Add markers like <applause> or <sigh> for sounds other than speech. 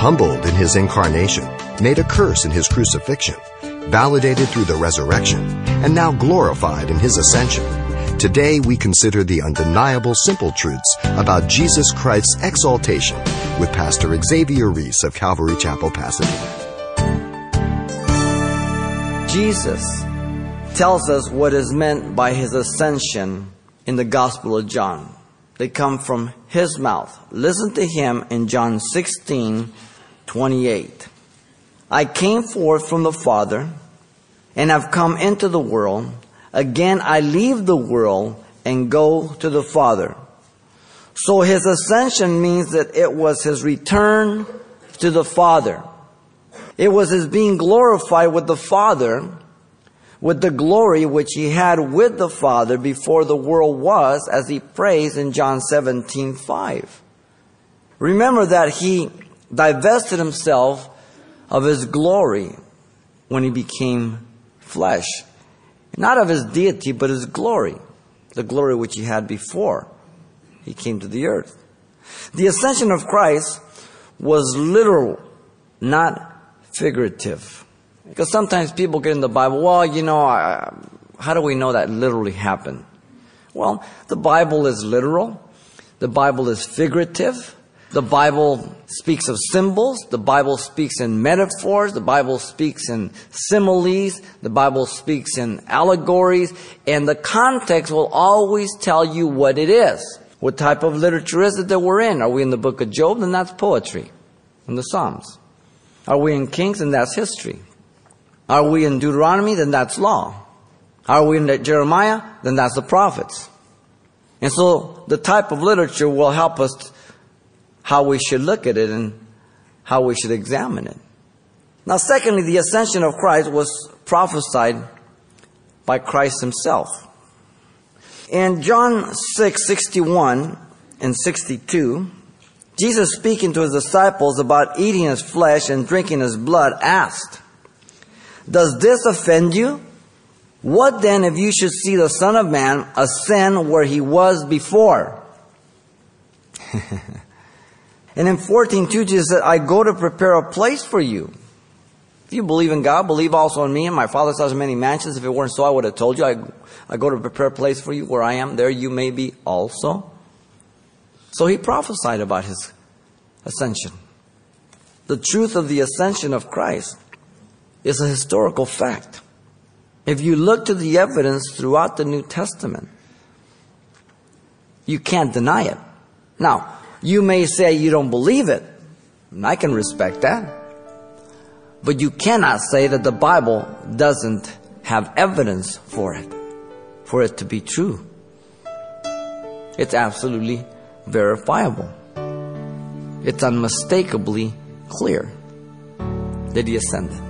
humbled in his incarnation, made a curse in his crucifixion, validated through the resurrection, and now glorified in his ascension. Today we consider the undeniable simple truths about Jesus Christ's exaltation with Pastor Xavier Reese of Calvary Chapel, Pasadena. Jesus tells us what is meant by his ascension in the Gospel of John. They come from his mouth. Listen to him in John 16, 28. I came forth from the Father and have come into the world. Again, I leave the world and go to the Father. So his ascension means that it was his return to the Father. It was his being glorified with the Father, with the glory which he had with the Father before the world was, as he prays in John 17, 5. Remember that he divested himself of his glory when he became flesh. Not of his deity, but his glory. The glory which he had before he came to the earth. The ascension of Christ was literal, not figurative. Because sometimes people get in the Bible, well, you know, I, how do we know that literally happened? Well, the Bible is literal. The Bible is figurative. The Bible speaks of symbols. The Bible speaks in metaphors. The Bible speaks in similes. The Bible speaks in allegories. And the context will always tell you what it is. What type of literature is it that we're in? Are we in the book of Job? Then that's poetry. In the Psalms. Are we in Kings? Then that's history. Are we in Deuteronomy? Then that's law. Are we in Jeremiah? Then that's the prophets. And so the type of literature will help us how we should look at it and how we should examine it. Now, secondly, the ascension of Christ was prophesied by Christ himself. In John 6, 61 and 62, Jesus speaking to his disciples about eating his flesh and drinking his blood asked, Does this offend you? What then if you should see the Son of Man ascend where he was before? <laughs> And in 14.2, Jesus said, I go to prepare a place for you. If you believe in God, believe also in me. And my Father has many mansions. If it weren't so, I would have told you. I, I go to prepare a place for you where I am. There you may be also. So he prophesied about his ascension. The truth of the ascension of Christ is a historical fact. If you look to the evidence throughout the New Testament, you can't deny it. Now, you may say you don't believe it. And I can respect that. But you cannot say that the Bible doesn't have evidence for it, for it to be true. It's absolutely verifiable. It's unmistakably clear that he ascended.